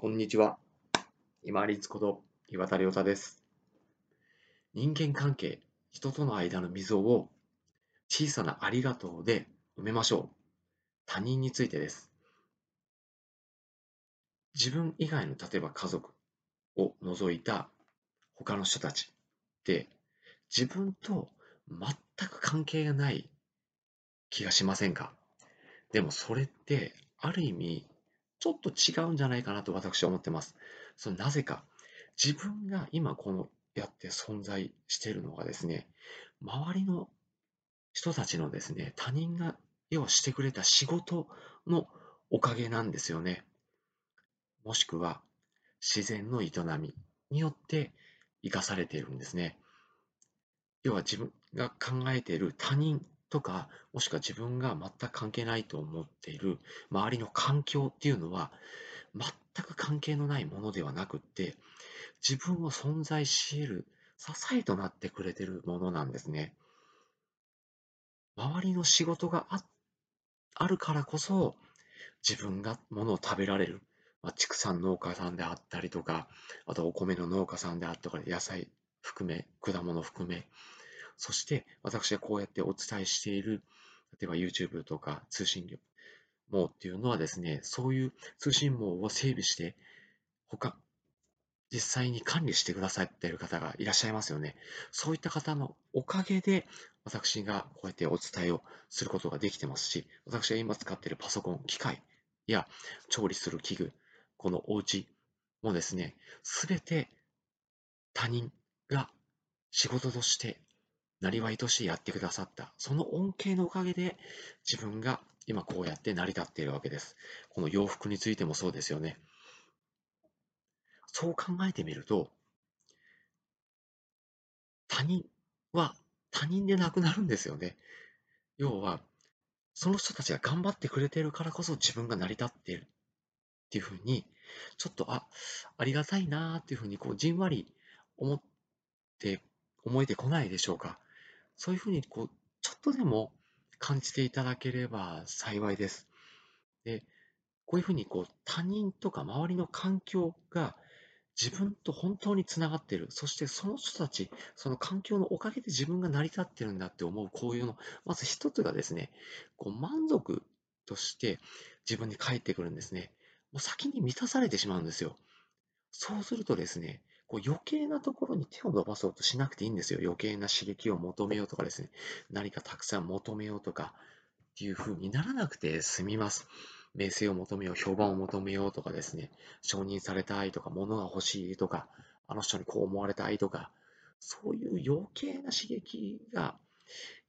こんにちは。今立こと岩田亮太です。人間関係、人との間の溝を小さなありがとうで埋めましょう。他人についてです。自分以外の例えば家族を除いた他の人たちって自分と全く関係がない気がしませんか？でもそれってある意味ちょっと違うんじゃないかなと私は思ってます。そのなぜか、自分が今このやって存在しているのがですね、周りの人たちのですね、他人が要はしてくれた仕事のおかげなんですよね。もしくは自然の営みによって生かされているんですね。要は自分が考えている他人とか、もしくは自分が全く関係ないと思っている周りの環境っていうのは、全く関係のないものではなくって、自分を存在し得る支えとなってくれているものなんですね。周りの仕事がああるからこそ、自分が物を食べられる。まあ、畜産農家さんであったりとか、あとお米の農家さんであったり、野菜含め、果物含め、そして私がこうやってお伝えしている、例えば YouTube とか通信網っていうのはですね、そういう通信網を整備して、他、実際に管理してくださっている方がいらっしゃいますよね。そういった方のおかげで、私がこうやってお伝えをすることができてますし、私が今使っているパソコン、機械や調理する器具、このお家もですね、すべて他人が仕事としてなりわいとしてやってくださった、その恩恵のおかげで自分が今こうやって成り立っているわけです。この洋服についてもそうですよね。そう考えてみると、他人は他人でなくなるんですよね。要は、その人たちが頑張ってくれているからこそ自分が成り立っているっていうふうに、ちょっと、あ、ありがたいなっていうふうに、こう、じんわり思って、思えてこないでしょうか。そういうふうにこう、ちょっとでも感じていただければ幸いです。で、こういうふうにこう他人とか周りの環境が自分と本当につながっている。そしてその人たち、その環境のおかげで自分が成り立ってるんだって思う、こういうの、まず一つがですね、こう満足として自分に返ってくるんですね。もう先に満たされてしまうんですよ。そうするとですね、こう余計なところに手を伸ばそうとしなくていいんですよ。余計な刺激を求めようとかですね、何かたくさん求めようとかっていう風にならなくて済みます。名声を求めよう、評判を求めようとかですね、承認されたいとか、物が欲しいとか、あの人にこう思われたいとか、そういう余計な刺激が、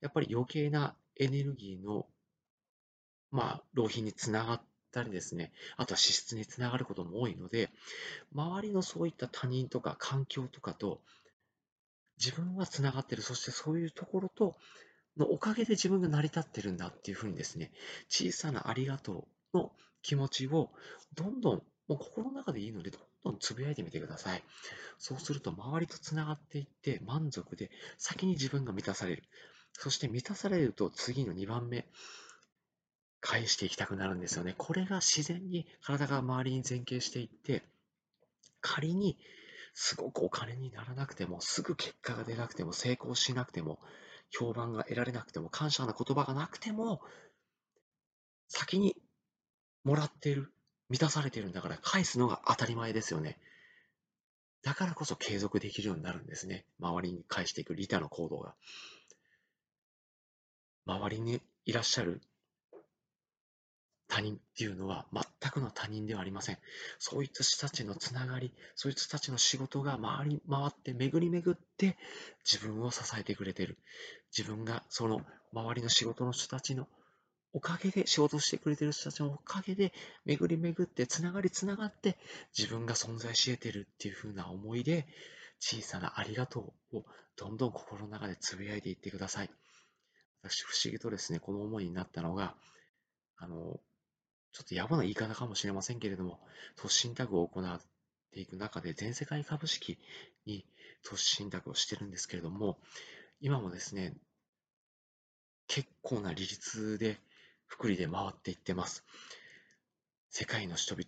やっぱり余計なエネルギーの、まあ、浪費につながったりですね、あとは資質につながることも多いので、周りのそういった他人とか環境とかと自分はつながってる、そしてそういうところとのおかげで自分が成り立ってるんだっていうふうにですね、小さなありがとうの気持ちをどんどん、もう心の中でいいので、どんどんつぶやいてみてください。そうすると周りとつながっていって満足で先に自分が満たされる。そして満たされると次の2番目、返していきたくなるんですよね。これが自然に体が周りに前傾していって、仮にすごくお金にならなくても、すぐ結果が出なくても、成功しなくても、評判が得られなくても、感謝の言葉がなくても、先にもらっている、満たされているんだから返すのが当たり前ですよね。だからこそ継続できるようになるんですね。周りに返していく利他の行動が。周りにいらっしゃる他人っていうのは全くの他人ではありません。そういった人たちのつながり、そういった人たちの仕事が回り回って巡り巡って自分を支えてくれてる。自分がその周りの仕事の人たちのおかげで、仕事してくれてる人たちのおかげで巡り巡ってつながりつながって自分が存在し得てるっていう風な思いで小さなありがとうをどんどん心の中でつぶやいていってください。私不思議とですね、この思いになったのが、あの、ちょっと野暮な言い方かもしれませんけれども、投資信託を行っていく中で、全世界株式に投資信託をしてるんですけれども、今もですね、結構な利率で、福利で回っていってます。世界の人々